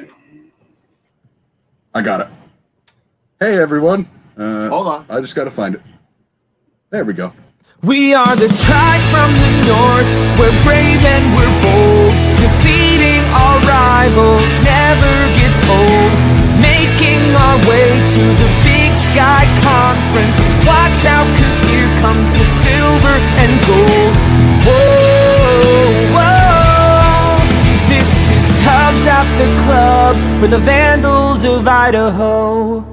right. I got it. Hey everyone. Uh, Hold on. I just got to find it. There we go. We are the tide from the north. We're brave and we're bold. Defeating our rivals never gets old. Making our way to the Big Sky Conference. Watch out, cause here comes the silver and gold. Whoa, the club for the Vandals of Idaho.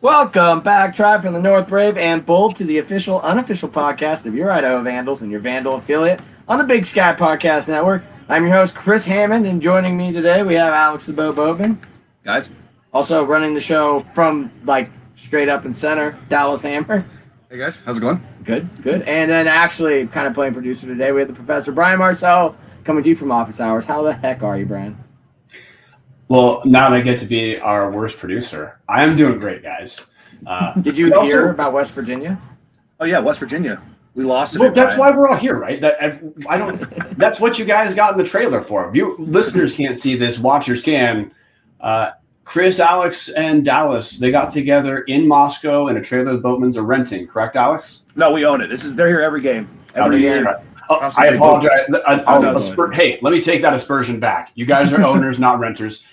Welcome back, Tribe from the North Brave and Bold, to the official, unofficial podcast of your Idaho Vandals and your Vandal affiliate on the Big Sky Podcast Network. I'm your host, Chris Hammond, and joining me today we have Alex the Bo Boatman. Guys, Also running the show from like straight up and center, Dallas Hammer. Hey guys, how's it going? Good, good. And then actually kind of playing producer today, we have the Professor Brian Marcel coming to you from office hours. How the heck are you, Brian? Well, now that I get to be our worst producer, I am doing great, guys. Uh, Did you but also- hear about West Virginia? oh yeah, West Virginia. We lost it. Well, that's why we're all here, right? That I don't. That's what you guys got in the trailer for. If you listeners can't see this, watchers can. Uh, Chris, Alex, and Dallas they got together in Moscow in a trailer the Boatmans are renting. Correct, Alex? No, we own it. This is they're here every game. Every Okay, game. right. Oh, I apologize. I- I'll no, asper- hey, let me take that aspersion back. You guys are owners, not renters.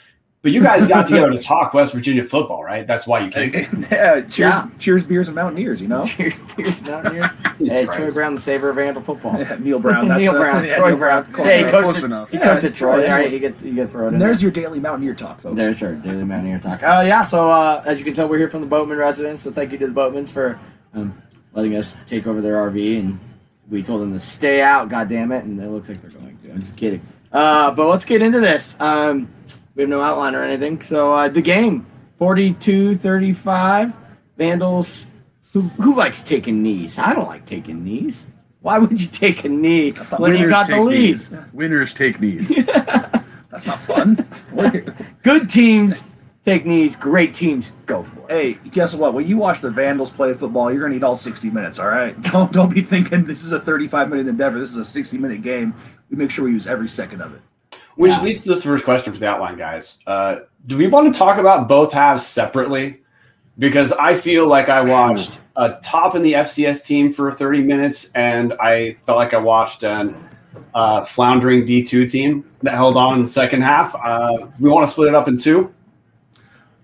But you guys got together to talk West Virginia football, right? That's why you came. yeah, cheers, Yeah. cheers, beers, and Mountaineers. You know, Cheers, Pierce down here. Hey, Troy Brown, the saver of Vandal football. Neil Brown. That's Neil uh, Brown, yeah, Troy Neil Brown. Close Hey, enough. Close enough. He Yeah, coached at Troy. Troy, All right, he gets he gets thrown in. There's there. your daily Mountaineer talk, folks. There's our Daily Mountaineer talk. Oh yeah, so uh, as you can tell, we're here from the Boatman residence. So thank you to the Boatmans for um, letting us take over their RV, and we told them to stay out. God damn it, and it looks like they're going to. I'm just kidding. Uh, but let's get into this. Um, we have no outline or anything. So uh, the game, 42-35. Vandals. Who, who likes taking knees? I don't like taking knees. Why would you take a knee when you got the lead? knees. Winners take knees. That's not fun. Good teams take knees. Great teams go for it. hey, guess what? When you watch the Vandals play football, you're gonna need all 60 minutes. All right. Don't don't be thinking this is a 35 minute endeavor. This is a 60 minute game. We make sure we use every second of it. Which leads to this first question for the outline, guys. Uh, do we want to talk about both halves separately? Because I feel like I watched a top in the FCS team for 30 minutes, and I felt like I watched an uh, floundering D2 team that held on in the second half. Uh, we want to split it up in two.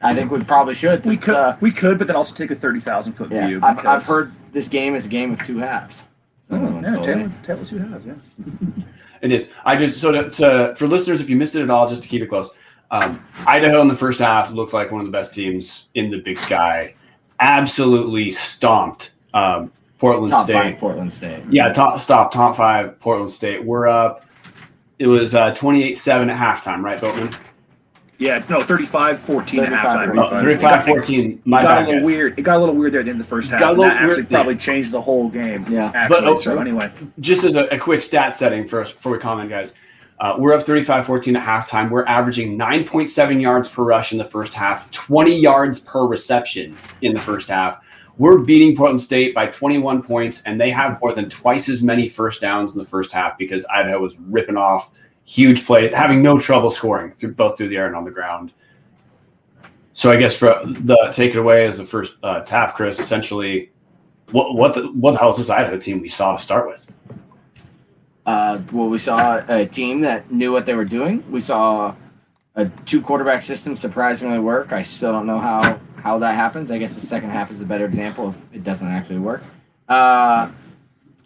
I think we probably should. We could uh, we could, but then also take a 30,000 foot yeah, view. I've, I've heard this game is a game of two halves. So Oh, everyone's yeah, told Taylor, me. Taylor two halves. Yeah. It is. I just so to, to for listeners, if you missed it at all, just to keep it close. Um, Idaho in the first half looked like one of the best teams in the Big Sky. Absolutely stomped um, Portland Top State. five Portland State. Yeah, top stop top five Portland State. We're up. It was uh, 28-7 at halftime, right, Boatman? Yeah, no, 35 14 at 35, halftime. Oh, 35-14. My It got bad, a little guys. weird. It got a little weird there at the end of the first half. Got a and little that actually weird, probably yeah. changed the whole game. Yeah. Actually, But, oh, so anyway, just as a, a quick stat setting for us before we comment, guys. Uh, we're up 35-14 at halftime. We're averaging 9.7 yards per rush in the first half, 20 yards per reception in the first half. We're beating Portland State by 21 points, and they have more than twice as many first downs in the first half because Idaho was ripping off huge play, having no trouble scoring through both through the air and on the ground. So I guess for the take it away as the first uh, tap, Chris. Essentially, what what the, what the hell is this Idaho team we saw to start with? Uh, well, we saw a team that knew what they were doing. We saw a two quarterback system surprisingly work. I still don't know how how that happens. I guess the second half is a better example if it doesn't actually work. Uh,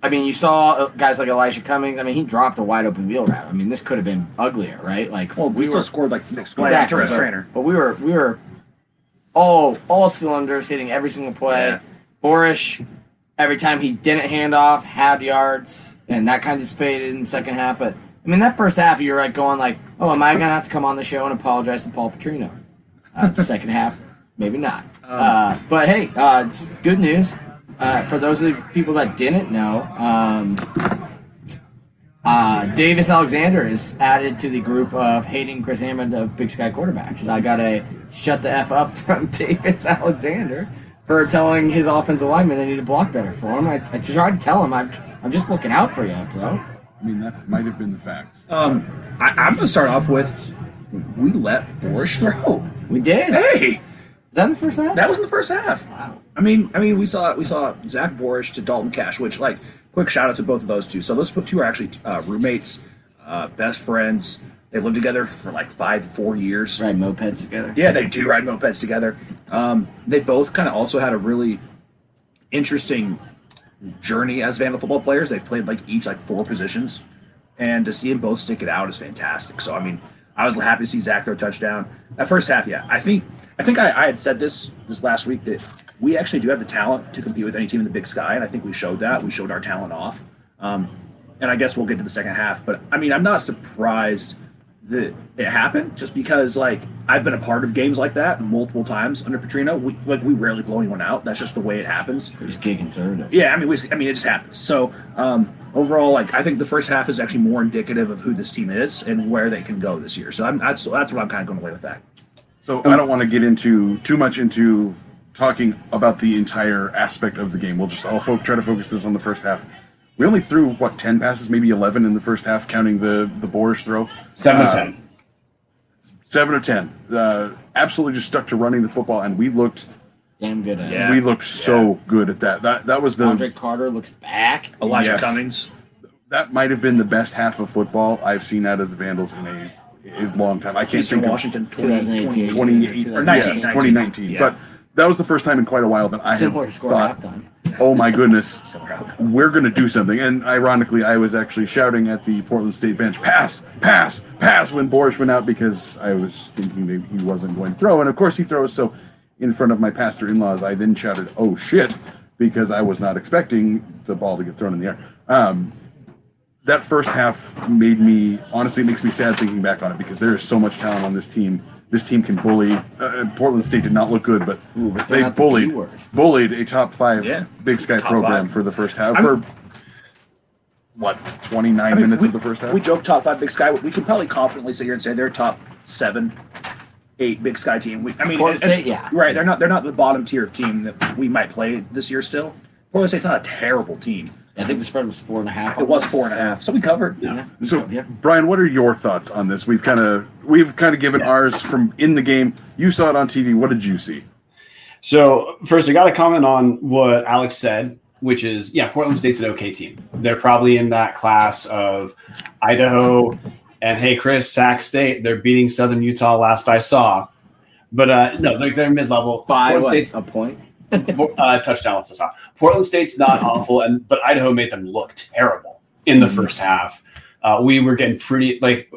I mean, you saw uh, guys like Elijah Cummings. I mean, he dropped a wide open wheel route. I mean, this could have been uglier, right? Like, well, we, we still were scored like six exactly, exactly, but, trainer. but we were we were all all cylinders hitting every single play. Yeah. Borisch, every time he didn't hand off, had yards, and that kind of dissipated in the second half. But I mean, that first half, you were like going like, "Oh, am I gonna have to come on the show and apologize to Paul Petrino?" Uh, the second half, maybe not. Uh, but hey, uh, it's good news uh, for those of the people that didn't know. Um, uh, Davis Alexander is added to the group of hating Chris Hammond of Big Sky quarterbacks. I got a shut the f up from Davis Alexander for telling his offensive lineman they need to block better for him. I, I tried to tell him I'm, I'm just looking out for you, bro. I mean, that might have been the facts. Um, I, I'm going to start off with we let Boris throw. We did. Hey, Is that in the first half? that was in the first half. Wow. I mean, I mean, we saw we saw Zach Borisch to Dalton Cash, which like quick shout out to both of those two. So those two are actually uh, roommates, uh, best friends. They've lived together for like five, four years. Ride mopeds together. Yeah, they do ride mopeds together. Um, they both kind of also had a really interesting journey as Vandal football players. They've played like each like four positions, and to see them both stick it out is fantastic. So I mean, I was happy to see Zach throw a touchdown. That first half, yeah, I think I think I, I had said this this last week that we actually do have the talent to compete with any team in the Big Sky, and I think we showed that. We showed our talent off. Um, and I guess we'll get to the second half. But I mean, I'm not surprised that it happened, just because like I've been a part of games like that multiple times under Petrino. We like we rarely blow anyone out. That's just the way it happens. We're just getting conservative. Yeah, I mean, we, I mean, it just happens. So um, overall, like I think the first half is actually more indicative of who this team is and where they can go this year. So I'm, that's that's what I'm kind of going away with that. So I don't want to get into too much into talking about the entire aspect of the game. We'll just all fo- try to focus this on the first half. We only threw what ten passes, maybe eleven in the first half, counting the the Boris throw. Seven Uh, of ten. Seven or ten. Uh, absolutely just stuck to running the football, and we looked Damn good at Yeah. it. we looked so good at that. That that was the Aundre Carter looks back. Elijah Yes. Cummings. that might have been the best half of football I've seen out of the Vandals in a, a long time. I can't Eastern think of Washington 2018. 28 Or 19, yeah, 2019. Yeah. But that was the first time in quite a while that I Similar have score thought, halftime. oh my goodness, we're going to do something. And ironically, I was actually shouting at the Portland State bench, pass, pass, pass, when Boris went out because I was thinking that he wasn't going to throw. And of course he throws. So in front of my pastor in laws, I then shouted, oh shit, because I was not expecting the ball to get thrown in the air. Um, that first half made me honestly it makes me sad thinking back on it because there is so much talent on this team. This team can bully. Uh, Portland State did not look good, but, Ooh, but they're they not the bullied bullied a top five Yeah. Big Sky Top program five. for the first half I'm- for what twenty nine I mean, minutes we, of the first half. We joke top five Big Sky. We can probably confidently sit here and say they're top seven, eight Big Sky team. We, I mean, Portland and- State, yeah. right. They're not. They're not the bottom tier of team that we might play this year. Still, Portland State's not a terrible team. I think the spread was four and a half. It was four and a half, so we covered. Yeah. so, yeah. Brian, what are your thoughts on this? We've kind of we've kind of given ours from in the game. You saw it on TV. What did you see? So first, I got to comment on what Alex said, which is yeah, Portland State's an okay team. They're probably in that class of Idaho and hey, Chris, Sac State. They're beating Southern Utah last I saw, but uh, no, they're, they're mid level. By Portland what? State's a point. uh, touchdown I saw. Portland State's not awful, and but Idaho made them look terrible in the first half. Uh, we were getting pretty like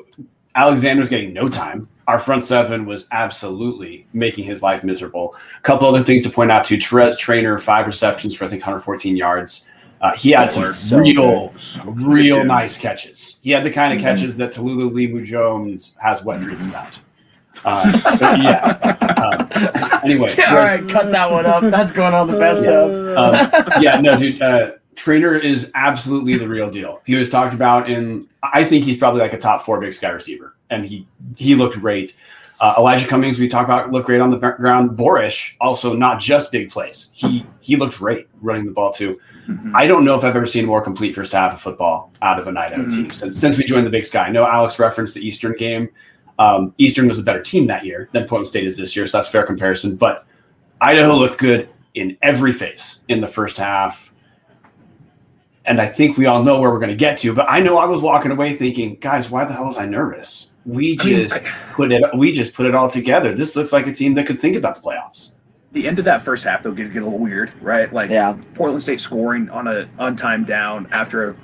Alexander's getting no time. Our front seven was absolutely making his life miserable. A couple other things to point out to Terez Traynor, five receptions for I think 114 yards. Uh, he had some So real, So real good. nice catches. He had the kind of catches that Tallulah Limu Jones has wet dreams about. Uh, but yeah. Um, anyway, All Terez- right, cut that one up. That's going on the best of. um, yeah, no, dude. Uh, Traynor is absolutely the real deal. He was talked about in. I think he's probably like a top four Big Sky receiver, and he he looked great. Uh, Elijah Cummings, we talked about, looked great on the ground. Borisch, also not just big plays. He he looked great running the ball too. I don't know if I've ever seen a more complete first half of football out of an Idaho team since, since we joined the Big Sky. I know Alex referenced the Eastern game. Um, Eastern was a better team that year than Portland State is this year, so that's a fair comparison. But Idaho looked good in every phase in the first half. And I think we all know where we're going to get to. But I know I was walking away thinking, guys, why the hell was I nervous? We I mean, just put it. We just put it all together. This looks like a team that could think about the playoffs. The end of that first half, though, get, get a little weird, right? Like Yeah. Portland State scoring on a untimed down after a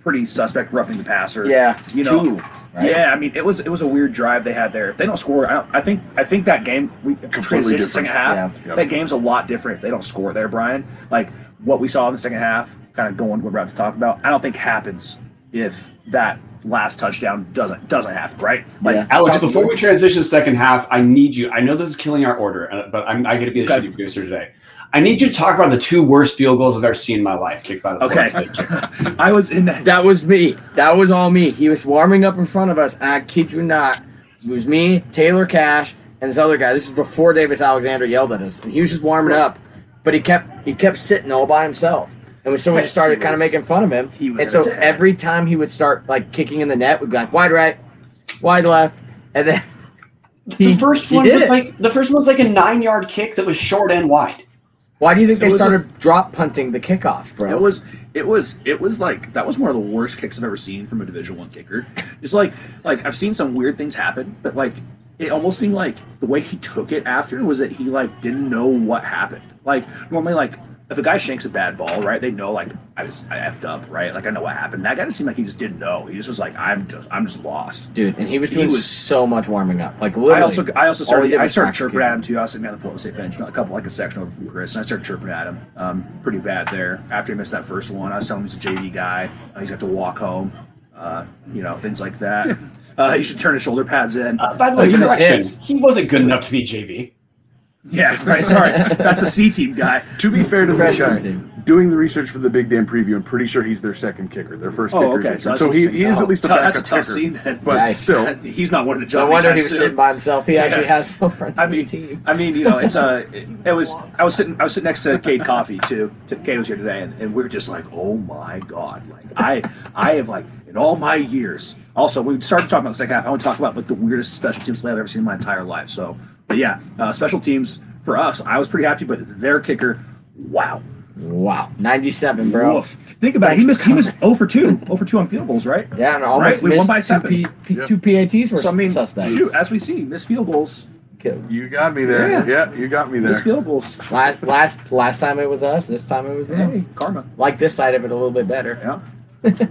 pretty suspect roughing the passer. Yeah, you know. two, right? Yeah, I mean, it was it was a weird drive they had there. If they don't score, I, don't, I think I think that game we transition different. second half. Yeah. Yep. That game's a lot different if they don't score there, Brian. Like what we saw in the second half, kind of going what we're about to talk about. I don't think happens if that last touchdown doesn't doesn't happen, right? Like Yeah. Alex, that's- before we transition to second half, I need you. I know this is killing our order, uh, but I'm, I got to be the Okay. shitty producer today. I need you to talk about the two worst field goals I've ever seen in my life kicked by the Okay. Florida State kicker. I was in that. That was me. That was all me. He was warming up in front of us. I kid you not. It was me, Taylor Cash, and this other guy. This is before Davis Alexander yelled at us. And he was just warming up. But he kept he kept sitting all by himself. And so we just started kind of making fun of him. he was And so his head. every time he would start like kicking in the net, we'd be like wide right, wide left, and then he, the first he one did was it. like the first one was like a nine yard kick that was short and wide. Why do you think It they was a- started drop punting the kickoffs, bro? It was it was it was like that was one of the worst kicks I've ever seen from a Division One kicker. It's like like I've seen some weird things happen, but like it almost seemed like the way he took it after was that he like didn't know what happened. Like normally like if a guy shanks a bad ball, right, they know like I was I effed up, right? Like I know what happened. That guy just seemed like he just didn't know. He just was like I'm just I'm just lost. dude, and he was He doing was- so much warming up. Like literally, I also I also started I started chirping at him too. I was sitting on the Portland State bench, a couple like a section over from Chris, and I started chirping at him. Um, pretty bad there after he missed that first one. I was telling him he's a JV guy. Uh, he's got to walk home. Uh, you know things like that. uh, he should turn his shoulder pads in. Uh, by the Oh, way, he was correction, he wasn't good enough to be JV. Yeah, right. Sorry, that's a C team guy. To be fair to this Freshman guy, team. doing the research for the Big Damn preview, I'm pretty sure he's their second kicker. Their first Oh, kicker okay. is So that's So, he, interesting. he is at least a tough- backup that's a tough kicker. scene then. But Yikes. still, He's not wanting to No jump. wonder he anytime was soon. sitting by himself. He actually has no friends I on the mean, team. I mean, you know, it's uh, it, it was. I was sitting, I was sitting next to Cade Coffee too. T- Cade was here today, and, and we were just like, oh my god, like I, I have like in all my years. Also, we started talking about the second half. I want to talk about like the weirdest special teams play I've ever seen in my entire life. So, but yeah, uh, special teams for us, I was pretty happy, but their kicker, wow. Wow, ninety-seven, bro. Woof. Think about it. He missed. He was 0 for 2. 0 for 2 on field goals, right? Yeah, and almost Right, we won missed by two, seven. P, P, Yep. two PATs were So I mean, suspects. shoot, as we see, missed field goals. you got me there. Yeah. Yeah, you got me there. Missed field goals. Last, last, last time it was us. This time it was them. Hey, karma. Like this side of it a little bit better. Yeah.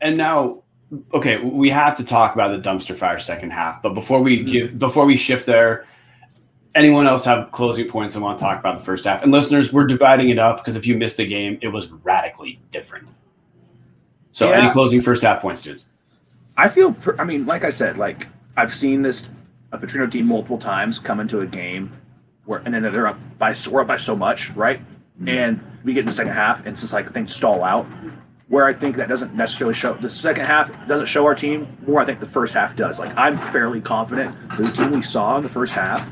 And now, okay, we have to talk about the dumpster fire second half. But before we mm-hmm. give, before we shift there, anyone else have closing points and want to talk about the first half? And listeners, we're dividing it up because if you missed the game, it was radically different. So, Yeah. any closing first half points, dudes? I feel. pr- I mean, like I said, like I've seen this a Petrino team multiple times come into a game where, and then they're up by we're up by so much, right? Mm-hmm. And we get in the second half, and it's just like things stall out. Where I think that doesn't necessarily show the second half doesn't show our team. More, I think the first half does. Like I'm fairly confident the team we saw in the first half,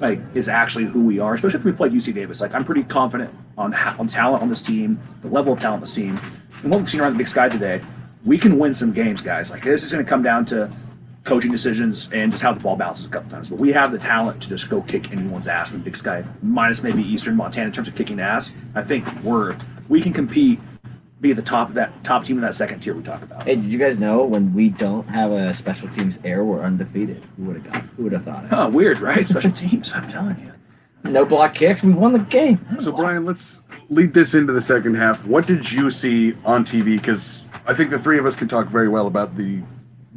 like, is actually who we are. Especially if we played UC Davis. Like I'm pretty confident on on talent on this team, the level of talent on this team, and what we've seen around the Big Sky today. We can win some games, guys. Like this is going to come down to coaching decisions and just how the ball bounces a couple times. But we have the talent to just go kick anyone's ass in the Big Sky, minus maybe Eastern Montana in terms of kicking ass. I think we're we can compete, be the top of that top team in that second tier we talk about. Hey, did you guys know when we don't have a special teams air, we're undefeated? Who would have got? Who would have thought it? Oh, weird, right? Special teams. I'm telling you. No block kicks. We won the game. So, Brian, let's lead this into the second half. What did you see on TV? Because I think the three of us can talk very well about the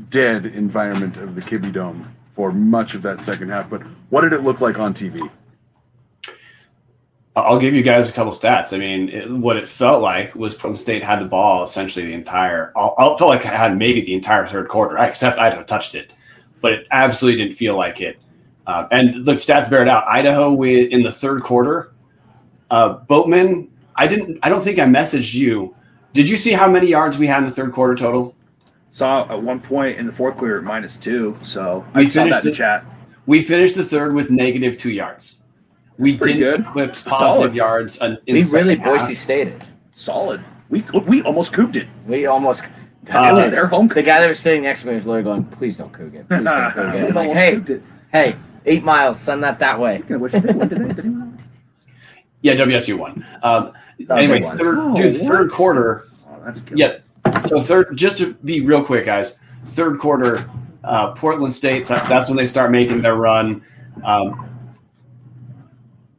dead environment of the Kibby Dome for much of that second half. But what did it look like on TV? I'll give you guys a couple stats. I mean, it, what it felt like was Portland State had the ball essentially the entire. I'll, I'll felt like I had maybe the entire third quarter, I except Idaho touched it, but it absolutely didn't feel like it. Uh, and the stats bear it out. Idaho with, in the third quarter, uh, Boatman. I didn't. I don't think I messaged you. Did you see how many yards we had in the third quarter total? Saw at one point in the fourth quarter minus two, so We I saw finished the it- chat. We finished the third with negative two yards. We didn't good. eclipse positive solid. yards. In, in we the really second half. Boise stated. Solid. We we almost cooped it. We almost. Uh, it was their home. The guy that was sitting next to me was literally going, "Please don't cook it. Please don't cook it." Like, hey, hey, eight miles. Send that that way. Speaking of which, did they win today? Did anyone- Yeah, WSU won. Um, Oh, anyway, won. third, Oh, dude, third quarter. Oh, that's good. Yeah. So third, just to be real quick, guys. Third quarter, uh, Portland State. That's when they start making their run. Um,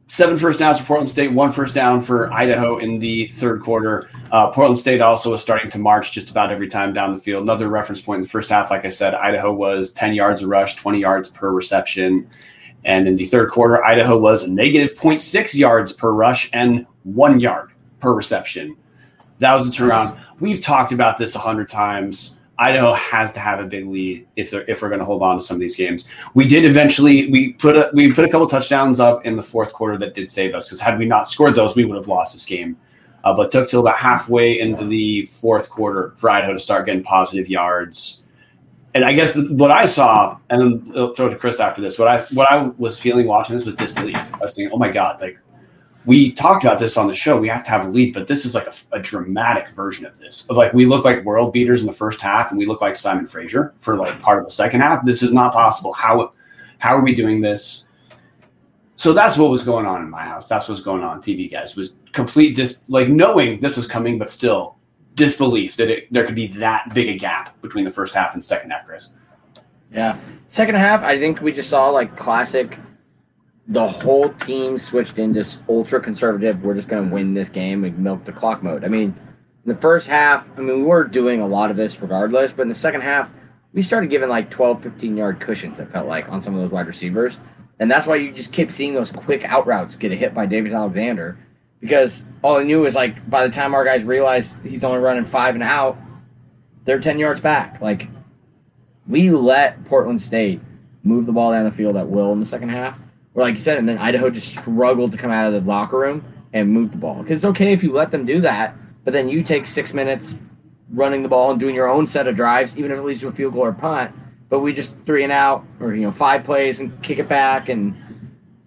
seven first downs for Portland State, one first down for Idaho in the third quarter. Uh, Portland State also was starting to march just about every time down the field. Another reference point in the first half, like I said, Idaho was 10 yards a rush, 20 yards per reception. And in the third quarter, Idaho was negative 0.6 yards per rush and one yard per reception. That was a turnaround. We've talked about this a hundred times. Idaho has to have a big lead if they're if we're going to hold on to some of these games. We did eventually. We put a we put a couple touchdowns up in the fourth quarter that did save us because had we not scored those, we would have lost this game. Uh, but took till about halfway into the fourth quarter for Idaho to start getting positive yards. And I guess what I saw, and then I'll throw it to Chris after this. What I what I was feeling watching this was disbelief. I was thinking, "Oh my god! Like we talked about this on the show. We have to have a lead, but this is like a, a dramatic version of this. Of like we look like world beaters in the first half, and we look like Simon Fraser for like part of the second half. This is not possible. How how are we doing this? So that's what was going on in my house. That's what's going on. TV guys was complete dis like knowing this was coming, but still disbelief that it, there could be that big a gap between the first half and second half, Chris. Yeah. Second half, I think we just saw like classic. The whole team switched into ultra conservative. We're just going to win this game and milk the clock mode. I mean, in the first half, I mean, we were doing a lot of this regardless, but in the second half, we started giving like 12, 15 yard cushions, it felt like, on some of those wide receivers. And that's why you just kept seeing those quick out routes get a hit by Davis Alexander. Because all I knew was like by the time our guys realized he's only running five and out, they're 10 yards back. Like, we let Portland State move the ball down the field at will in the second half. Or like you said, and then Idaho just struggled to come out of the locker room and move the ball. Because it's okay if you let them do that, but then you take six minutes running the ball and doing your own set of drives, even if it leads to a field goal or punt. But we just three and out, or you know, five plays and kick it back, and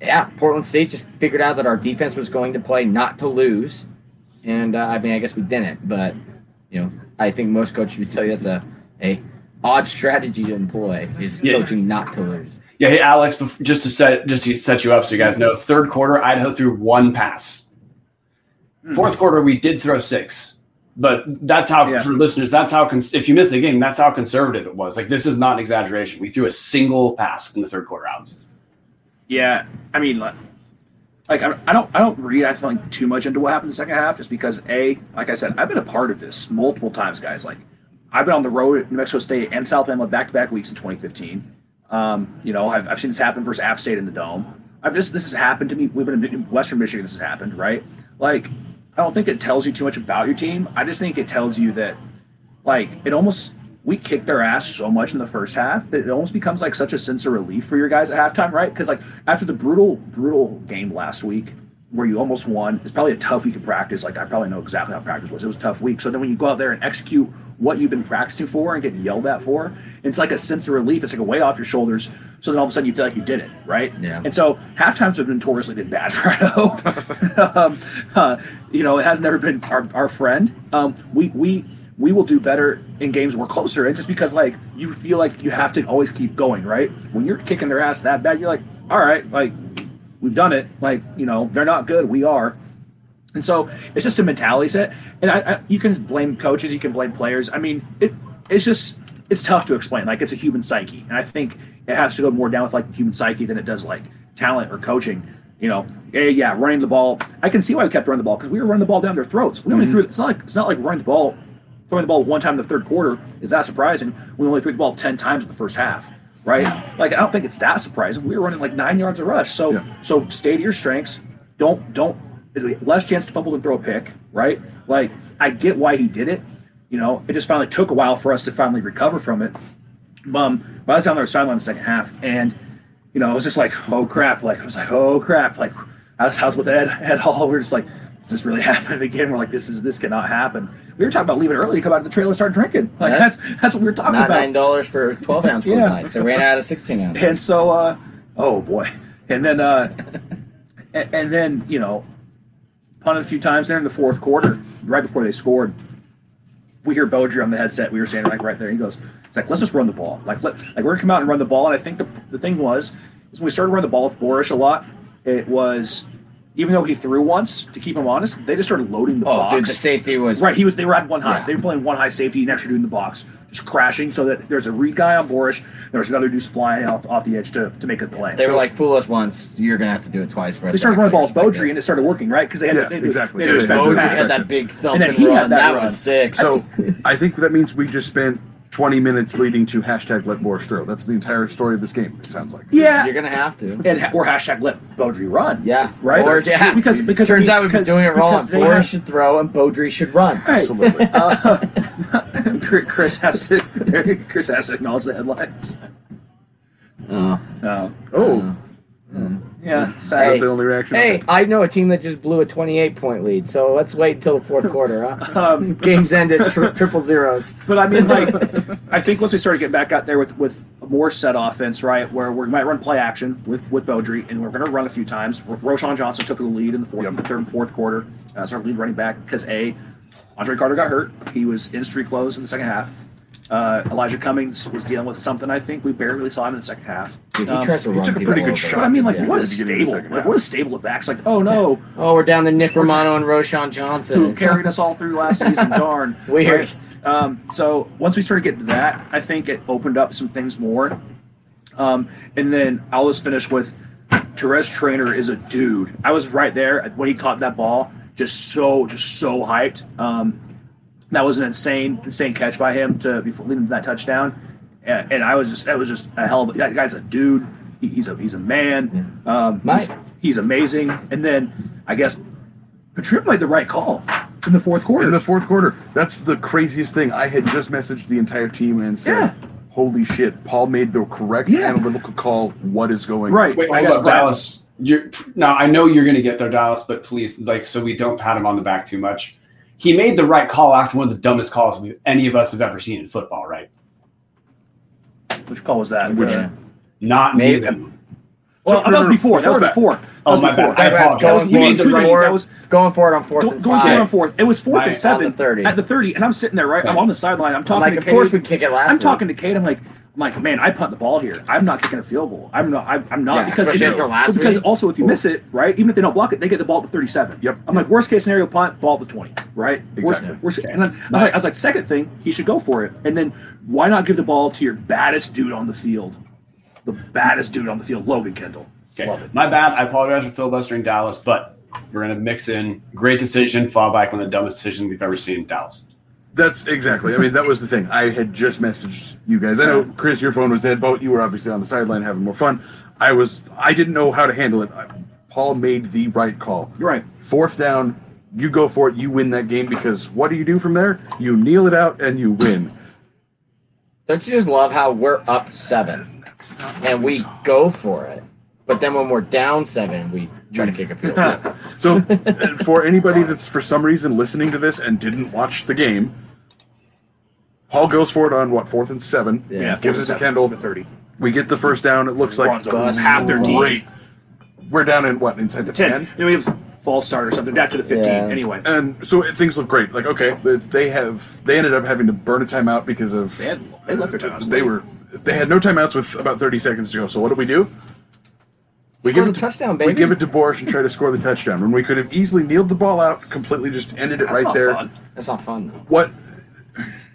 yeah, Portland State just figured out that our defense was going to play not to lose, and uh, I mean, I guess we didn't, but you know, I think most coaches would tell you that's a a odd strategy to employ is Yeah. coaching not to lose. Yeah, hey Alex, just to set just to set you up so you guys know, third quarter Idaho threw one pass. Hmm. Fourth quarter we did throw six, but that's how Yeah. for listeners. That's how cons- if you missed the game, that's how conservative it was. Like this is not an exaggeration. We threw a single pass in the third quarter, Alex. Yeah, I mean, like, like I don't, I don't read, I think, too much into what happened in the second half, just because a, like I said, I've been a part of this multiple times, guys. Like, I've been on the road at New Mexico State and South Alabama back-to-back weeks in 2015. Um, you know, I've, I've seen this happen versus App State in the dome. I've just this has happened to me. We've been in Western Michigan. This has happened, right? Like, I don't think it tells you too much about your team. I just think it tells you that like it almost we kicked their ass so much in the first half that it almost becomes like such a sense of relief for your guys at halftime, right? Because like after the brutal, brutal game last week where you almost won, it's probably a tough week of practice. Like I probably know exactly how practice was. It was a tough week. So then when you go out there and execute what you've been practicing for and get yelled at for, it's like a sense of relief. It's like a weight off your shoulders. So then all of a sudden you feel like you did it, right? Yeah. And so half times have notoriously been bad for Idaho. um, uh, you know, it has never been our, our friend. Um, we we we will do better in games we're closer, and just because like you feel like you have to always keep going, right? When you're kicking their ass that bad, you're like, all right, like we've done it. Like you know, they're not good, we are. And so it's just a mentality set, and I, I, you can blame coaches, you can blame players. I mean, it it's just it's tough to explain. Like it's a human psyche, and I think it has to go more down with like human psyche than it does like talent or coaching. You know, yeah, yeah, running the ball. I can see why we kept running the ball because we were running the ball down their throats. We only mm-hmm. threw. It's not like it's not like running the ball, throwing the ball one time in the third quarter is that surprising. We only threw the ball ten times in the first half, right? Like I don't think it's that surprising. We were running like nine yards a rush. So Yeah. so stay to your strengths. Don't don't less chance to fumble and throw a pick, right? Like I get why he did it. You know, it just finally took a while for us to finally recover from it. Um, but I was down there sideline in the second half, and you know, it was just like, oh crap! Like I was like, oh crap! Like I was, I was with Ed Ed Hall. We are just like, is this really happening again? We're like, this is this cannot happen. We were talking about leaving early to come out of the trailer and start drinking. Like Yeah. that's that's what we were talking Not about. nine dollars for twelve ounce Yeah. Lights. They ran out of sixteen ounce. And so, uh, oh boy, and then, uh, and, and then you know, punted a few times there in the fourth quarter, right before they scored. We hear Boger on the headset. We were standing like right there. He goes, "It's like let's just run the ball. Like let like we're gonna come out and run the ball." And I think the the thing was is when we started running the ball with Borisch a lot. It was even though he threw once to keep him honest, they just started loading the Oh, box. dude, the safety was Right, he was. They were at one high. Yeah. They were playing one high safety and actually doing the box, just crashing. So that there's a read guy on Borisch. There was another dude flying off, off the edge to, to make a play. They So were like, "Fool us once, you're gonna have to do it twice for us." they to started running the ball with actually respect Beaudry, it." and it started working, right? Because they had Yeah, they, they, exactly. They, Dude, respect Beaudry the had that big then thumping he had run. that That, run. was sick. So I think that means we just spent 20 minutes leading to hashtag let Boris throw. That's the entire story of this game, it sounds like. Yeah, you're gonna have to. and ha- or hashtag let Beaudry run. Yeah, right. Or, yeah. because because turns out we've been doing it wrong. because Boris have- should throw and Beaudry should run. Right. Absolutely. Uh, Chris has to Chris has to acknowledge the headlines. Oh. Uh, oh, oh, yeah. is that the only reaction? Hey, I know a team that just blew a 28 point lead, so let's wait until the fourth quarter. Huh? Um, Games ended tri- triple zeros. But I mean, like, I think once we started getting back out there with with more set offense, right, where we might run play action with with Beaudry, and we're going to run a few times. Roshaun Johnson took the lead in the fourth, Yep. third and fourth quarter as our lead running back because a Aundre Carter got hurt. He was in street clothes in the second half. Uh, Elijah Cummings was dealing with something. I think we barely saw him in the second half. Dude, he Um, tries to he run took a pretty good over. shot. but I mean, like, Yeah. what a the beginning of the stable! second Like, what a stable of backs! Like, oh no, Oh, we're down to Nick Romano and Roshaun Johnson. who carried us all through last season? Darn, Weird. Right? Um, so once we started getting to that, I think it opened up some things more. Um, and then I'll just finish with Terez Traynor is a dude. I was right there when he caught that ball, just so just so hyped. Um, that was an insane insane catch by him to before leading to that touchdown. And, and I was just that was just a hell of a that guy's a dude. He, he's a he's a man. Um, My- he's, he's amazing. And then I guess Petrino made the right call in the fourth quarter. In the fourth quarter, that's the craziest thing. I had just messaged the entire team and said, Yeah. "Holy shit! Paul made the correct Yeah. analytical call. What is going Right. on?" Wait, I hold up, Dallas. You're now. I know you're going to get there, Dallas, but please, like, so we don't pat him on the back too much. He made the right call after one of the dumbest calls we, any of us have ever seen in football. Right? Which call was that? Which- Yeah. Not Maybe- maybe. Well, So- that was no, no, before. That was before before. Oh, That was my before. bad. I apologize. That was, you made Going two for it. That was Going for it on fourth go- and going five. for it on fourth. It was fourth My- and seven on the 30. at the thirty, and I'm sitting there right. I'm on the sideline. I'm I'm talking like, to of Kate. course we kick it last I'm week. talking to Kate. I'm like, I'm like, man, I punt the ball here. I'm not kicking a field goal. I'm not. I'm, I'm not Yeah, because especially if- after last because week. also if you miss it, right, even if they don't block it, they get the ball at the 37. Yep. I'm like, worst case scenario, punt ball at the 20, right? Worst- Exactly. Worst, and then I was like, I was like, second thing, he should go for it. And then why not give the ball to your baddest dude on the field, the baddest dude on the field, Logan Kendall. Okay. Love it. My bad. I apologize for filibustering Dallas, but we're going to mix in great decision, fall back on the dumbest decision we've ever seen in Dallas. That's exactly. I mean, that was the thing. I had just messaged you guys. I know, Chris, your phone was dead. Boat, you were obviously on the sideline having more fun. I was. I didn't know how to handle it. Paul made the right call. You're right. Fourth down, you go for it. You win that game because what do you do from there? You kneel it out and you win. Don't you just love how we're up seven and we go for it, but then when we're down seven, we try to kick a field goal. So, uh, for anybody that's for some reason listening to this and didn't watch the game, Paul goes for it on what fourth and seven. Yeah, gives it to Kendall. The 30. We get the first down. It looks like half their great. We're down in what inside the 10. ten. You know, we have false start or something. Back to the 15. Yeah. Anyway. And so it, things look great. Like okay, they- they have they ended up having to burn a timeout because of They had- they left their timeouts They were they had no timeouts with about thirty seconds to go. So what do we do? We Score give the it touchdown, We give it to Boris and try to score the touchdown. When we could have easily kneeled the ball out, completely just ended it That's right not there. fun. That's not fun though. What?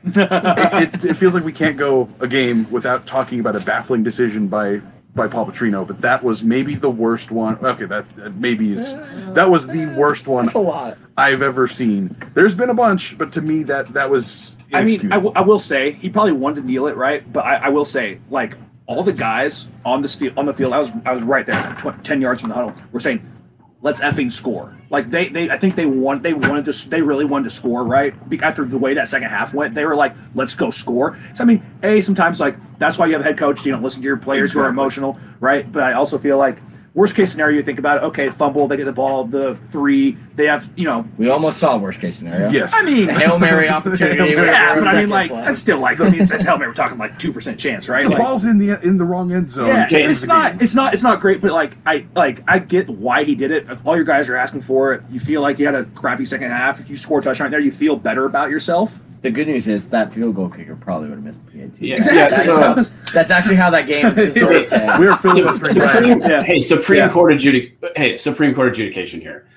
It, it, it feels like we can't go a game without talking about a baffling decision by by Paul Petrino, but that was maybe the worst one. Okay, that, that maybe is that was the worst one That's a lot. I've ever seen. There's been a bunch, but to me that that was. I mean, I, inexcusable. will say he probably wanted to kneel it, right? But I, I will say, like all the guys on this field, on the field, I was I was right there, tw- ten yards from the huddle. We're saying, let's effing score. Like they, they, I think they want, they wanted to they really wanted to score, right? After the way that second half went, they were like, let's go score. So I mean, a sometimes like that's why you have a head coach. You don't listen to your players who are emotional, right? But I also feel like. Worst case scenario, you think about it. Okay, fumble, they get the ball, the three, they have, you know, We almost saw worst case scenario. yes. I mean, A Hail Mary opportunity. Hail Mary. yeah, but I mean, like, left. that's still like, I mean, it's, it's Hail Mary. We're talking like two percent chance, right? the Like, ball's in the in the wrong end zone. yeah, it's not, it's not, it's not great. But like, I like, I get why he did it. All your guys are asking for it. You feel like you had a crappy second half. If you score a touchdown there, you feel better about yourself. The good news is that field goal kicker probably would have missed the PAT. Yeah. Exactly. That's, so- how- that's actually how that game deserved to end. We're filibustering Supreme, Yeah. Hey, Supreme Yeah. Court adjudic. Hey, Supreme Court adjudication here.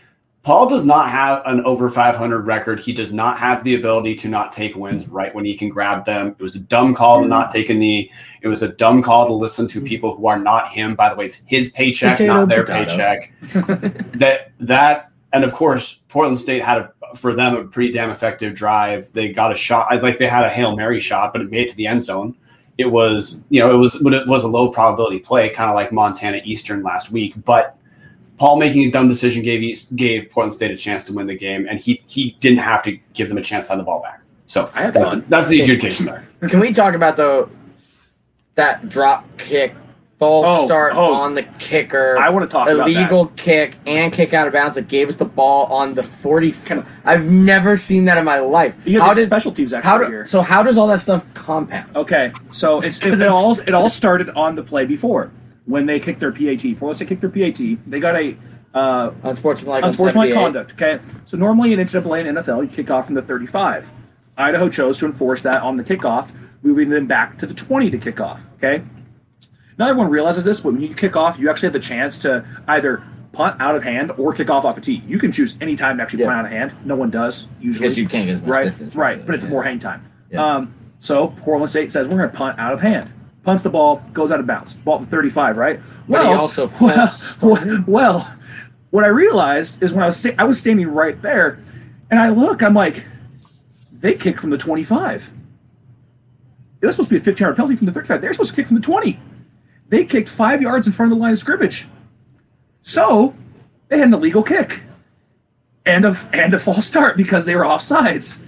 Paul does not have an over 500 record. He does not have the ability to not take wins right when he can grab them. It was a dumb call to not take a knee. It was a dumb call to listen to people who are not him. By the way, it's his paycheck, Potato, not their potato. paycheck. that that and of course, Portland State had a for them a pretty damn effective drive. They got a shot. I like they had a hail mary shot, but it made it to the end zone. It was you know it was but it was a low probability play, kind of like Montana Eastern last week, but. Paul making a dumb decision gave East, gave Portland State a chance to win the game, and he he didn't have to give them a chance to have the ball back. So I had that's, fun. that's the adjudication there. Can we talk about though that drop kick false Oh, start oh. on the kicker. I want to talk illegal kick and kick out of bounds that gave us the ball on the 40. Can- I've never seen that in my life. How did special teams how do, here. so how does all that stuff compound? Okay, so it's it, it all it all started on the play before when they kicked their PAT. For once they kicked their PAT, they got a uh, Unsportsmanlike, unsportsmanlike 78. conduct. Okay, so normally in NCAA and NFL, you kick off from the 35. Idaho chose to enforce that on the kickoff, moving them back to the 20 to kick off. Okay, not everyone realizes this, but when you kick off, you actually have the chance to either punt out of hand or kick off off a tee. You can choose any time to actually Yeah. punt out of hand. No one does usually. Because you can't get right, distance. right, but it's Yeah. more hang time. Yeah. Um, so Portland State says we're going to punt out of hand. Punts the ball, goes out of bounds. Ball to 35, right? He also well, well, well, what I realized is when I was sta- I was standing right there, and I look, I'm like, they kicked from the 25. It was supposed to be a 15 yard penalty from the 35. They're supposed to kick from the 20. They kicked five yards in front of the line of scrimmage. So they had an illegal kick and a and a false start because they were offsides.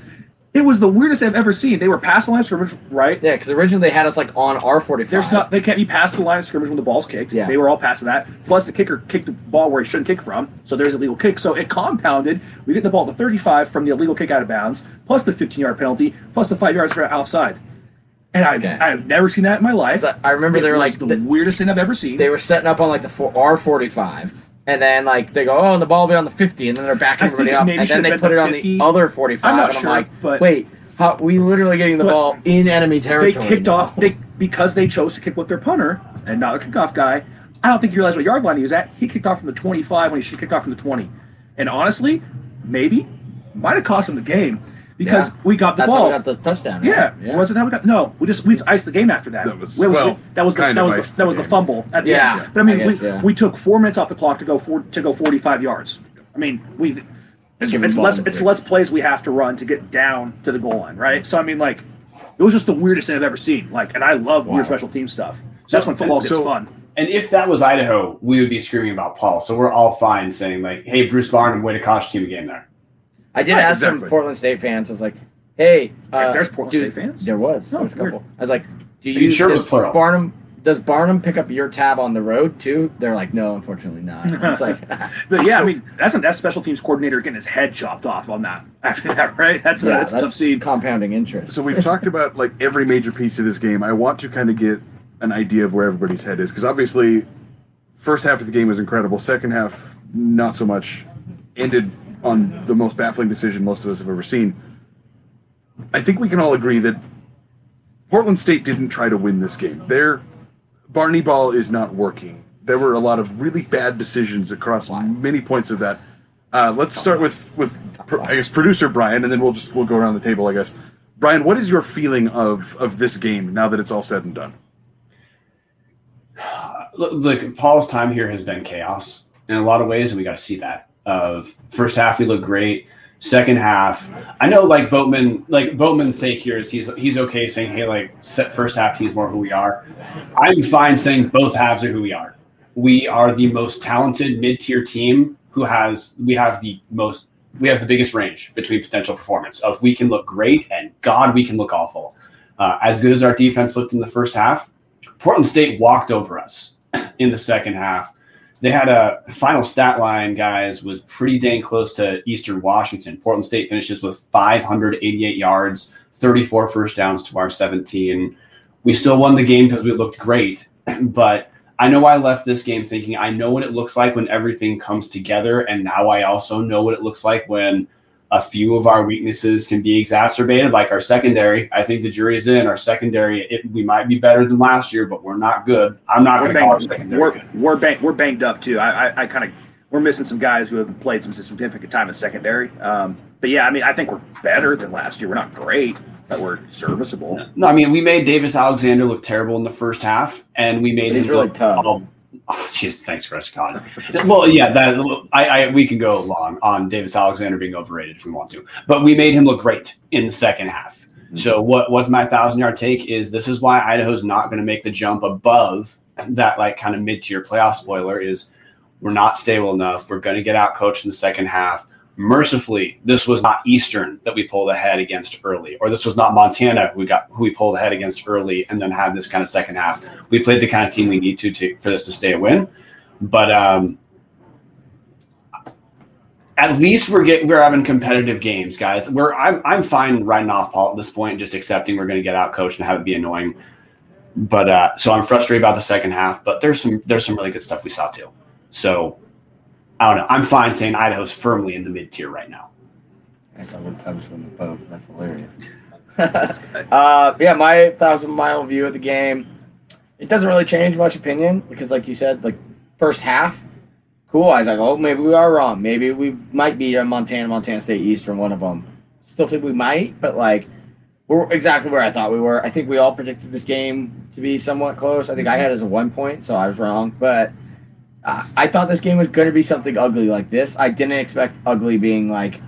It was the weirdest I've ever seen. They were past the line of scrimmage, right? Yeah, because originally they had us like on our 45. There's not they can't be past the line of scrimmage when the ball's kicked. Yeah. They were all past that. Plus the kicker kicked the ball where he shouldn't kick from, so there's a legal kick. So it compounded. We get the ball to 35 from the illegal kick out of bounds, plus the 15 yard penalty, plus the five yards for outside. And I Okay. I've never seen that in my life. I I remember they were like the th- weirdest thing I've ever seen. they were setting up on like the R forty five, and then like they go, oh, and the ball will be on the fifty, and then they're backing everybody it up, and then they put the it on 50. the other forty five. I'm not and I'm sure, like, but- wait, how we literally getting the ball in enemy territory? they kicked now. off they because they chose to kick with their punter and not a kickoff guy. I don't think you realize what yard line he was at. He kicked off from the 25 when he should kicked off from the 20. And honestly, maybe might have cost him the game because Yeah. we got the That's ball. how we got the touchdown. yeah. right? was it how we got? No, we just we just iced the game after that. That was- It well, that was the, that of was the, iced that was the game. fumble at the Yeah, end. But I mean, I guess, we, yeah. we took four minutes off the clock to go for, to go 45 yards. I mean, we it's, it's less it's less plays we have to run to get down to the goal line, right? So I mean, like, it was just the weirdest thing I've ever seen. Like, and I love Wow. weird special team stuff. That's when football gets so- fun. And if that was Idaho, we would be screaming about Paul. So we're all fine saying like, "Hey, Bruce Barnum, way to cost team a game there." I did Right, ask some. Portland State fans. I was like, "Hey, uh, There's Portland do- State fans? There was. Oh, there was a weird. couple. I was like, "Do you you sure it was does plural? Barnum? Does Barnum pick up your tab on the road too?" They're like, "No, unfortunately not." It's like, But yeah, I mean, that's a, that's special teams coordinator getting his head chopped off on that after that, right? That's a, yeah, that's a tough that's scene. compounding interest. So we've talked about like every major piece of this game. I want to kind of get an idea of where everybody's head is because obviously, first half of the game was incredible. Second half, not so much. Ended on the most baffling decision most of us have ever seen. I think we can all agree that Portland State didn't try to win this game. Their Barney ball is not working. There were a lot of really bad decisions across many points of that. Uh, let's start with with I guess producer Brian, and then we'll just we'll go around the table. I guess Brian, what is your feeling of of this game now that it's all said and done? Look, Paul's time here has been chaos in a lot of ways, and we got to see that. Of first half, we look great. Second half, I know like Boatman, like Boatman's take here is he's he's okay saying, hey, like set first half is more who we are. I'm fine saying both halves are who we are. We are the most talented mid tier team who has we have the most we have the biggest range between potential performance of we can look great and God we can look awful. Uh, as good as our defense looked in the first half, Portland State walked over us in the second half. They had a final stat line, guys, was pretty dang close to Eastern Washington. Portland State finishes with 588 yards, 34 first downs to our 17. We still won the game because we looked great, but I know I left this game thinking I know what it looks like when everything comes together, and now I also know what it looks like when a few of our weaknesses can be exacerbated, like our secondary. I think the jury's in. Our secondary, it, we might be better than last year, but we're not good. I'm not going to call our secondary we're, good. we're, bang, we're banged up too. I, I, I kind of we're missing some guys who have played some significant time in secondary. Um, but yeah, I mean, I think we're better than last year. We're not great, but we're serviceable. No, I mean we made Davis Alexander look terrible in the first half, and we made He's him really look, tough. Oh, jeez, thanks, Chris. God. well, yeah, that I, I we can go long on Davis Alexander being overrated if we want to, but we made him look great in the second half. Mm-hmm. So what was my thousand yard take is this is why Idaho's not going to make the jump above that like kind of mid tier playoff spoiler is we're not stable enough. We're going to get out coached in the second half. Mercifully, this was not Eastern that we pulled ahead against early, or this was not Montana who we got who we pulled ahead against early, and then had this kind of second half. We played the kind of team we need to, to for this to stay a win, but um, at least we're getting we're having competitive games, guys. We're I'm I'm fine writing off Paul at this point point, just accepting we're going to get out coached and have it be annoying. But uh, so I'm frustrated about the second half, but there's some there's some really good stuff we saw too. So I don't know. I'm fine saying Idaho's firmly in the mid tier right now. I saw what tubs from the boat. That's hilarious. uh, yeah, my thousand mile view of the game. It doesn't really change much opinion because, like you said, like first half, cool. I was like, oh, maybe we are wrong. Maybe we might beat Montana, Montana State Eastern, one of them. Still think we might, but like we're exactly where I thought we were. I think we all predicted this game to be somewhat close. I think I had as a one point, so I was wrong. But I thought this game was going to be something ugly like this. I didn't expect ugly being like.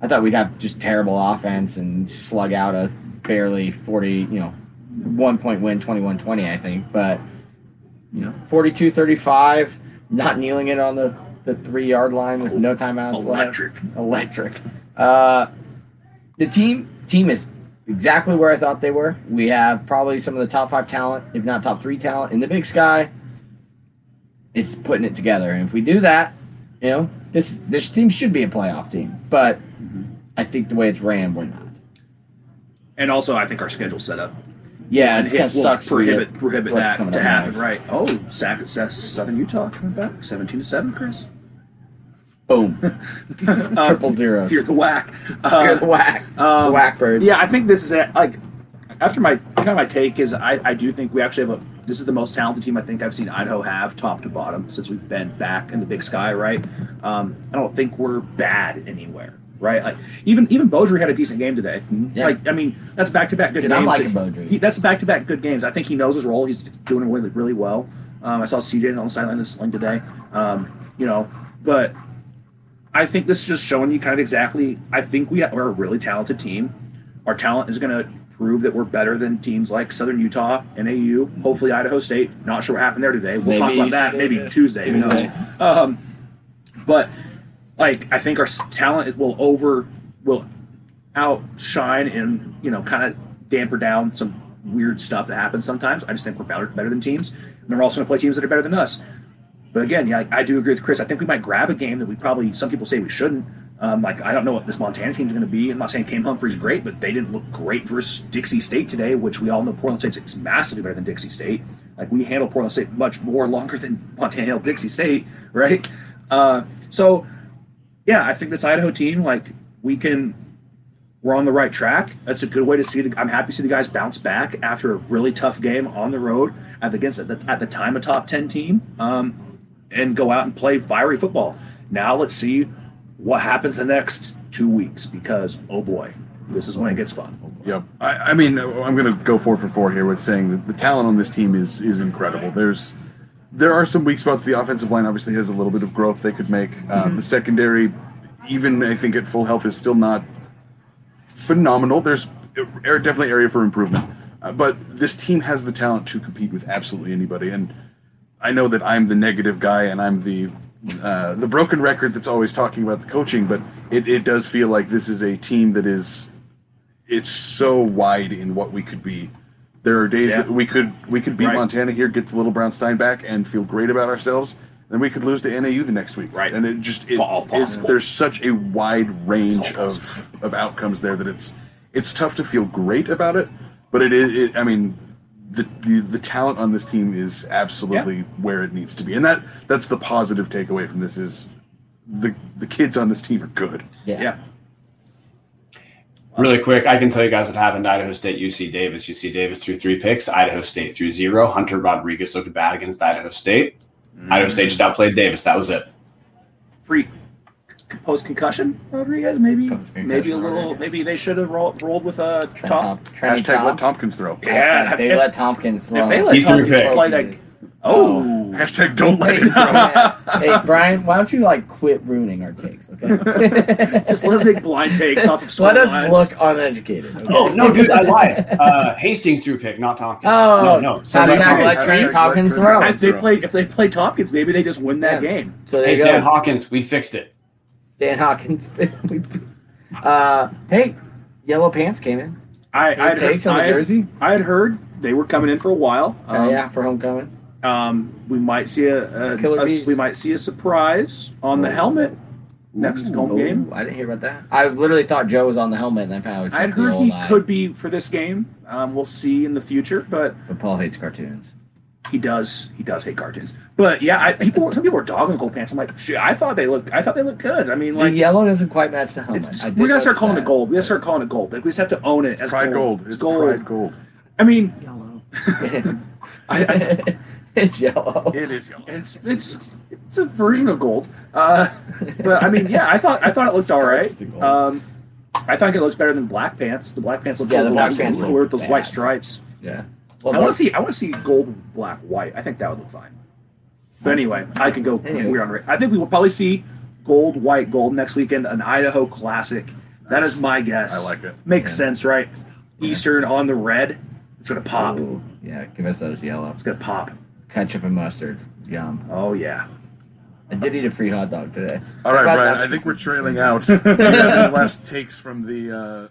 I thought we'd have just terrible offense and slug out a barely forty, you know, one point win, 21-20, I think. But you know, 42-35, not kneeling it on the the three yard line with no timeouts Electric. left. Electric. Uh, the team team is exactly where I thought they were. We have probably some of the top five talent, if not top three talent, in the Big Sky. It's putting it together, and if we do that, you know, this this team should be a playoff team. But I think the way it's ran, we're not. And also, I think our schedule set up. Yeah, And it kind of sucks. Prohibit prohibit that to happen, next. right? Oh, Sac, Southern Utah coming back, seventeen to seven, Chris. Boom, Uh, triple zeros. Fear the whack. Fear Uh, the whack. the um, whack birds. Yeah, I think this is a, like after my kind of my take is I, I do think we actually have a this is the most talented team I think I've seen Idaho have top to bottom since we've been back in the Big Sky. Right? Um, I don't think we're bad anywhere. Right? Like even even Beaudry had a decent game today. Yeah. Like I mean that's back to back good Dude, games. I'm liking Beaudry. he- that's back to back good games. I think he knows his role. He's doing really really well. Um, I saw CJ on the sideline this sling today. Um, you know, but I think this is just showing you kind of exactly. I think we are a really talented team. Our talent is going to prove that we're better than teams like Southern Utah, NAU, hopefully Idaho State. Not sure what happened there today. We'll talk about that maybe Tuesday. Tuesday. Um, but like, I think our talent will over will outshine and you know kind of damper down some weird stuff that happens sometimes. I just think we're better better than teams, and we're also going to play teams that are better than us. But again, yeah, I, I do agree with Chris. I think we might grab a game that we probably some people say we shouldn't. Um, like I don't know what this Montana team's going to be. I'm not saying Cam Humphrey's great, but they didn't look great versus Dixie State today, which we all know Portland State's massively better than Dixie State. Like we handle Portland State much more longer than Montana handled Dixie State, right? Uh, so yeah, I think this Idaho team, like we can, we're on the right track. That's a good way to see. The, I'm happy to see the guys bounce back after a really tough game on the road at the, against at the, at the time a top ten team, um, and go out and play fiery football. Now let's see what happens the next two weeks because oh boy, this is when it gets fun. Yep. I, I mean, I'm going to go four for four here with saying that the talent on this team is is incredible. There's there are some weak spots. The offensive line obviously has a little bit of growth they could make. Uh, The secondary, even I think at full health, is still not phenomenal. There's er, definitely area for improvement. Uh, but this team has the talent to compete with absolutely anybody. And I know that I'm the negative guy and I'm the uh, the broken record that's always talking about the coaching, but it, it does feel like this is a team that is it's so wide in what we could be. There are days Yeah. that we could we could beat Right. Montana here, get the little Brown Stein back, and feel great about ourselves. Then we could lose to NAU the next week, Right. And it just it, it's, there's such a wide range of of outcomes there that it's it's tough to feel great about it. But it is, it, I mean, the, the the talent on this team is absolutely where it needs to be, and that that's the positive takeaway from this is the the kids on this team are good. Yeah. Yeah, Really quick, I can tell you guys what happened. Idaho State, UC Davis. UC Davis threw three picks. Idaho State threw zero. Hunter Rodriguez looked bad against Idaho State. Idaho mm-hmm. State just outplayed Davis. That was it. pre post concussion Rodriguez maybe Post-concussion maybe a little Rodriguez. maybe they should have rolled, rolled with a Trent Tom. Tom- Trenny Hashtag let Toms. Tompkins throw. Yeah, Hashtag they if- let Tompkins throw. If they let He threw Tompkins pick. play that, oh, Hashtag don't let Hey, him throw. hey, Brian, why don't you like quit ruining our takes? Okay. just let us make blind takes off of Let us storylines. look uneducated. Okay? Oh no, dude, I lied. Uh, Hastings threw pick, not Tompkins. Oh, no, no. hashtag Tompkins. let Trent Tompkins throw. If they play, if they play Tompkins, maybe they just win that Yeah. game. So there Hey, you Dan go. Hawkins, we fixed it. Dan Hawkins. uh, hey, yellow pants came in. I I'd takes heard, on the I had- jersey? I had heard they were coming in for a while. Uh, Um, yeah, for homecoming. Um, we might see a, a, Killer a- bees. we might see a surprise on the helmet next home Ooh, game. I didn't hear about that. I literally thought Joe was on the helmet, and I found out it was I heard he eye. could be for this game. Um, we'll see in the future, but But Paul hates cartoons. He does he does hate cartoons. But yeah, I, people some people are dogging gold pants. I'm like, shit, I thought they look I thought they looked good. I mean, The like yellow doesn't quite match the helmet. it's, I did we're gonna start calling that. it gold. We gotta start calling it gold. Like we just have to own it as Pride gold. gold. It's It's gold. pride gold. I mean, Yellow. I, I, it's yellow. It is yellow. it's it's it's a version of gold. Uh, but I mean, yeah, I thought I thought it looked all right. Starts to gold. Um, I think it looks better than black pants. The black pants look Yeah, a the black pants with those bad. white stripes. Yeah. I want to see I want to see gold, black, white. I think that would look fine. But anyway, I could go Anyway. weird on it. I think we will probably see gold, white, gold next weekend. An Idaho Classic. That is my guess. I like it. Makes Yeah. sense, right? Eastern on the red. It's gonna pop. Ooh, yeah, give us those yellow. It's gonna pop. Ketchup and mustard. Yum. Oh yeah. I did eat a free hot dog today. All right, How Brian. that? I think we're trailing out. Do you have any last takes from the uh,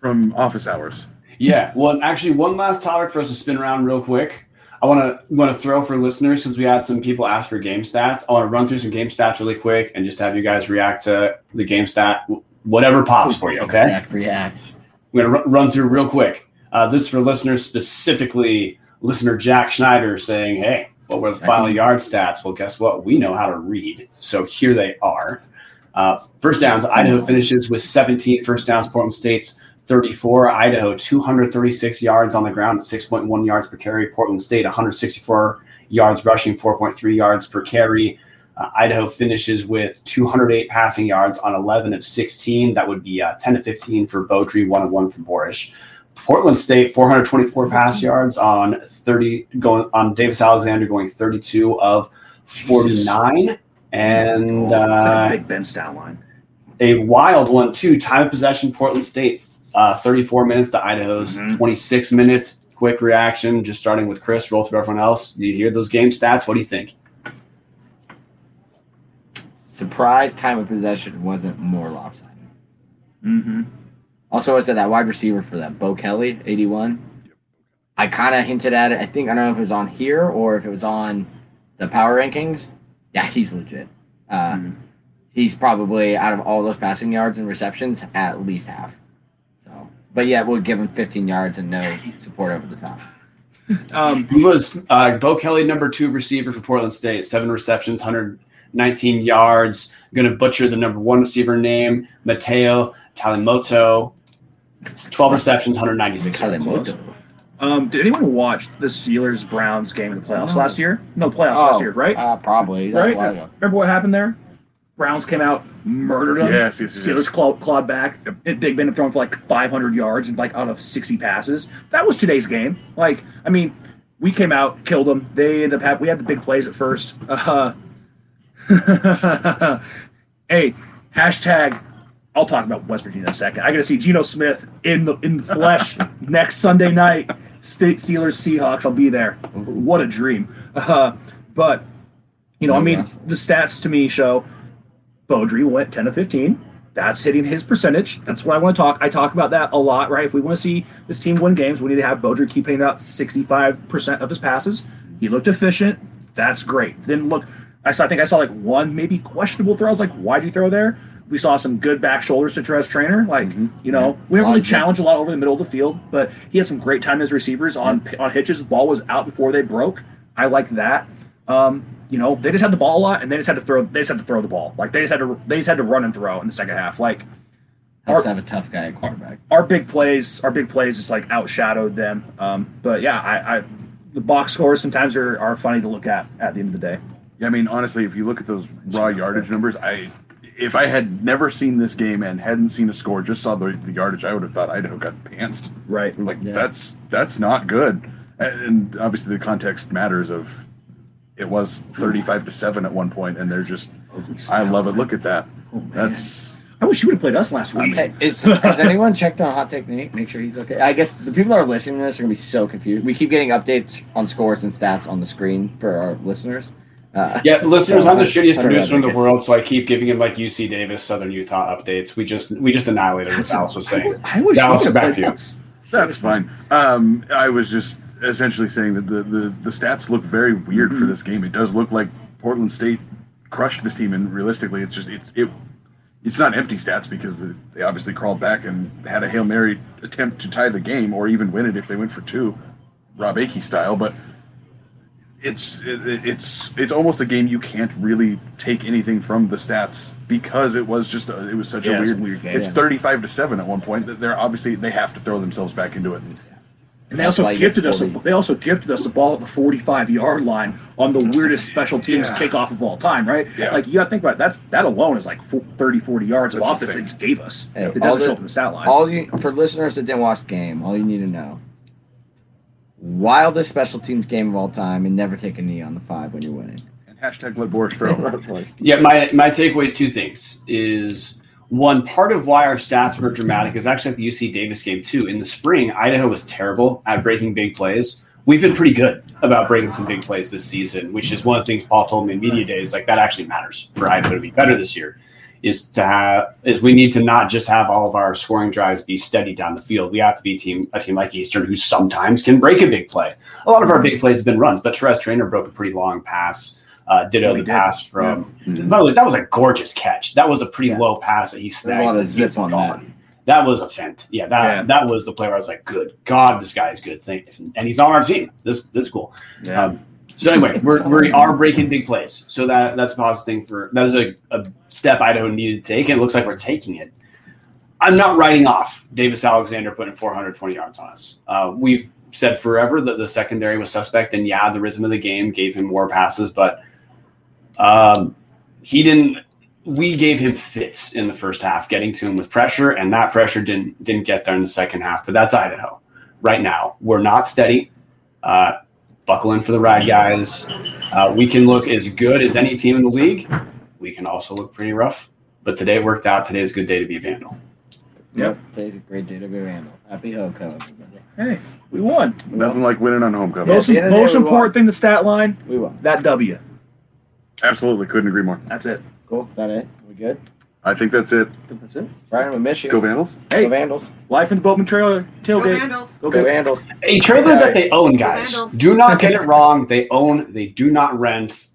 from office hours? Yeah. Well, actually, one last topic for us to spin around real quick. I want to want to throw for listeners since we had some people ask for game stats. I want to run through some game stats really quick and just have you guys react to the game stat, whatever pops for you. Okay. Zach reacts. We're gonna run, run through real quick. Uh, this is for listeners specifically. Listener Jack Schneider saying, "Hey, what were the final yard stats?" Well, guess what? We know how to read, so here they are. Uh, first downs. Idaho finishes with 17 first downs. Portland State's 34. Idaho 236 yards on the ground at 6.1 yards per carry. Portland State 164 yards rushing, 4.3 yards per carry. Uh, Idaho finishes with 208 passing yards on 11 of 16. That would be uh, 10 to 15 for Beaudry, 1 and 1 for Borisch. Portland State 424 pass yards on 30 going on Davis Alexander going 32 of 49 and It's like a uh, big bench down line. a wild one too. Time of possession Portland State uh, 34 minutes to Idaho's Mhm. 26 minutes. Quick reaction, just starting with Chris. Roll through everyone else. You hear those game stats? What do you think? Surprise time of possession wasn't more lopsided. Mm-hmm. Also, I said that wide receiver for that, Bo Kelly, 81. I kind of hinted at it. I think, I don't know if it was on here or if it was on the power rankings. Yeah, he's legit. Uh, Mhm. He's probably, out of all those passing yards and receptions, at least half. So, But yeah, we'll give him 15 yards and no support over the top. Um, He was uh, Bo Kelly, number two receiver for Portland State, seven receptions, 119 yards. Going to butcher the number one receiver name, Mateo Talimoto, 12 receptions, 196 yards. Um, did anyone watch the Steelers Browns game in the playoffs No. last year? No, playoffs last Oh, year, right? Uh, probably. That's right. a while ago. Remember what happened there? Browns came out, murdered them. Yes, yes, yes, Steelers yes. clawed, clawed back. And Big Ben had thrown for like 500 yards and like out of 60 passes. That was today's game. Like, I mean, we came out, killed them. They ended up having, we had the big plays at first. Uh, hey, hashtag. I'll talk about West Virginia in a second. I got to see Geno Smith in the in the flesh next Sunday night. State Steelers Seahawks. I'll be there. What a dream. Uh, but you know, I mean, the stats to me show Beaudry went 10 to 15. That's hitting his percentage. That's what I want to talk. I talk about that a lot, right? If we want to see this team win games, we need to have Beaudry keep hitting out 65% of his passes. He looked efficient. That's great. Then look, I saw, I think I saw like one maybe questionable throw. I was like, why do you throw there? We saw some good back shoulders to Trez Traynor. Like, you know, we haven't really challenged a lot over the middle of the field, but he had some great time as receivers on on hitches. The ball was out before they broke. I like that. Um, you know, they just had the ball a lot, and they just had to throw. They just had to throw the ball. Like they just had to. They just had to run and throw in the second half. Like Helps to have a tough guy at quarterback. our big plays, our big plays just like outshadowed them. Um, but yeah, I, I the box scores sometimes are, are funny to look at at the end of the day. Yeah, I mean, honestly, if you look at those raw yardage numbers, I if I had never seen this game and hadn't seen a score, just saw the, the yardage, I would have thought Idaho got pantsed. Right. Like Yeah. that's that's not good. And, and obviously, the context matters. Of it was thirty-five to seven at one point, and they're just. I love it. Look at that. That's I wish you would have played us last week. Hey, is, has anyone checked on Hot Technique? Make sure he's okay. I guess the people that are listening to this are gonna be so confused. We keep getting updates on scores and stats on the screen for our listeners. Uh, Yeah, listeners, I'm the shittiest producer in the world, so I keep giving him like UC Davis, Southern Utah updates. We just we just annihilated what Dallas was saying. I wish Dallas, back to you. That's fine. Um, I was just essentially saying that the, the, the stats look very weird for mm-hmm. this game. It does look like Portland State crushed this team, and realistically, it's just it's it it's not empty stats because the, they obviously crawled back and had a hail mary attempt to tie the game or even win it if they went for two, Robb Akey style. But it's it, it's it's almost a game you can't really take anything from the stats because it was just a, it was such Yeah, a weird, a weird game. It's thirty five to seven at one point. that They're obviously they have to throw themselves back into it. And they That's also gifted us. A, they also gifted us the ball at the 45 yard line on the weirdest special teams Yeah. kickoff of all time, right? Yeah. Like you got to think about it. that's that alone is like fo- 30, 40 yards of That's offense they just gave us. Hey, it doesn't the- show up in the stat line. All you for listeners that didn't watch the game, all you need to know: wildest special teams game of all time, and never take a knee on the five when you're winning. And hashtag let Borisch throw. Yeah, my my takeaway is two things. Is one part of why our stats were dramatic is actually at the UC Davis game too. In the spring, Idaho was terrible at breaking big plays. We've been pretty good about breaking some big plays this season, which is one of the things Paul told me in media days. Like that actually matters for Idaho to be better this year. Is to have is we need to not just have all of our scoring drives be steady down the field. We have to be a team a team like Eastern who sometimes can break a big play. A lot of our big plays have been runs, but Terez Traynor broke a pretty long pass. Uh, ditto he the did. pass from Mhm. by the way, that was a gorgeous catch. That was a pretty Yeah. low pass that he There's snagged. a lot of and zip on gone. that. That was a fent. Yeah, that Yeah. that was the play where I was like, "Good God, this guy is good." Thing, and he's on our team. This this is cool. Yeah. Um, so anyway, we're, we are breaking big plays. So that that's a positive thing for that is a, a step Idaho needed to take, and it looks like we're taking it. I'm not writing off Davis Alexander putting 420 yards on us. Uh, we've said forever that the secondary was suspect, and yeah, the rhythm of the game gave him more passes, but um, he didn't. We gave him fits in the first half, getting to him with pressure, and that pressure didn't didn't get there in the second half. But that's Idaho. Right now, we're not steady. Uh, buckle in for the ride, guys. Uh, we can look as good as any team in the league. We can also look pretty rough. But today worked out. Today's a good day to be a vandal. Yep. Today's a great day to be a Vandal. Happy Hoco, everybody. hey, we won. Nothing like winning on homecoming. Yeah. Most, at the end of the most day, won. important thing, the stat line, We won. that W. Absolutely, couldn't agree more. That's it. Cool. Is that it? We good? I think that's it. That's it. Brian, we miss you. Go Vandals. Hey, Go Vandals. life in the Boatman trailer Go. Vandals. Go, Go Vandals. A trailer that they own, guys. Do not get it wrong. They own. They do not rent.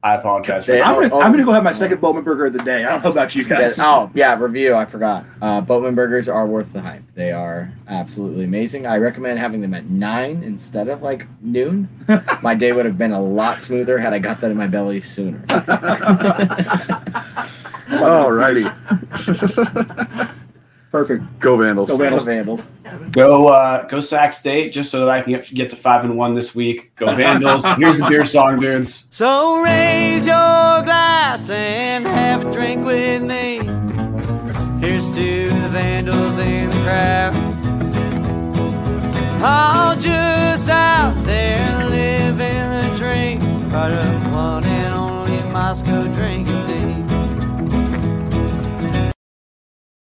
I apologize for They- I'm gonna, Oh, I'm gonna go have my second Bowman burger of the day. I don't know about you guys. Yeah, oh yeah, review. I forgot. Uh, Boatman burgers are worth the hype. They are absolutely amazing. I recommend having them at nine instead of like noon. my day would have been a lot smoother had I got that in my belly sooner. Alrighty. Perfect. Go Vandals. Go Vandals. Vandals. Go, uh, go Sac State, just so that I can get, get to five and one this week. Go Vandals. Here's the beer song, dudes. So raise your glass and have a drink with me. Here's to the vandals in the crowd. All just out there living the dream. Right up one and only Moscow drink.